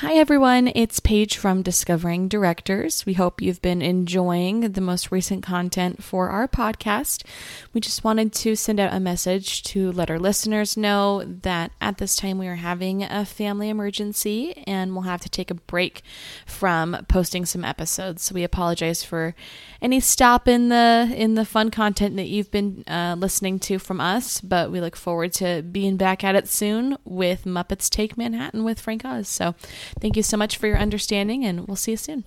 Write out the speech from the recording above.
Hi, everyone. It's Paige from Discovering Directors. We hope you've been enjoying the most recent content for our podcast. We just wanted to send out a message to let our listeners know that at this time we are having a family emergency and we'll have to take a break from posting some episodes. So we apologize for any stop in the in the fun content that you've been uh, listening to from us, but we look forward to being back at it soon with Muppets Take Manhattan with Frank Oz. So Thank you so much for your understanding, and we'll see you soon.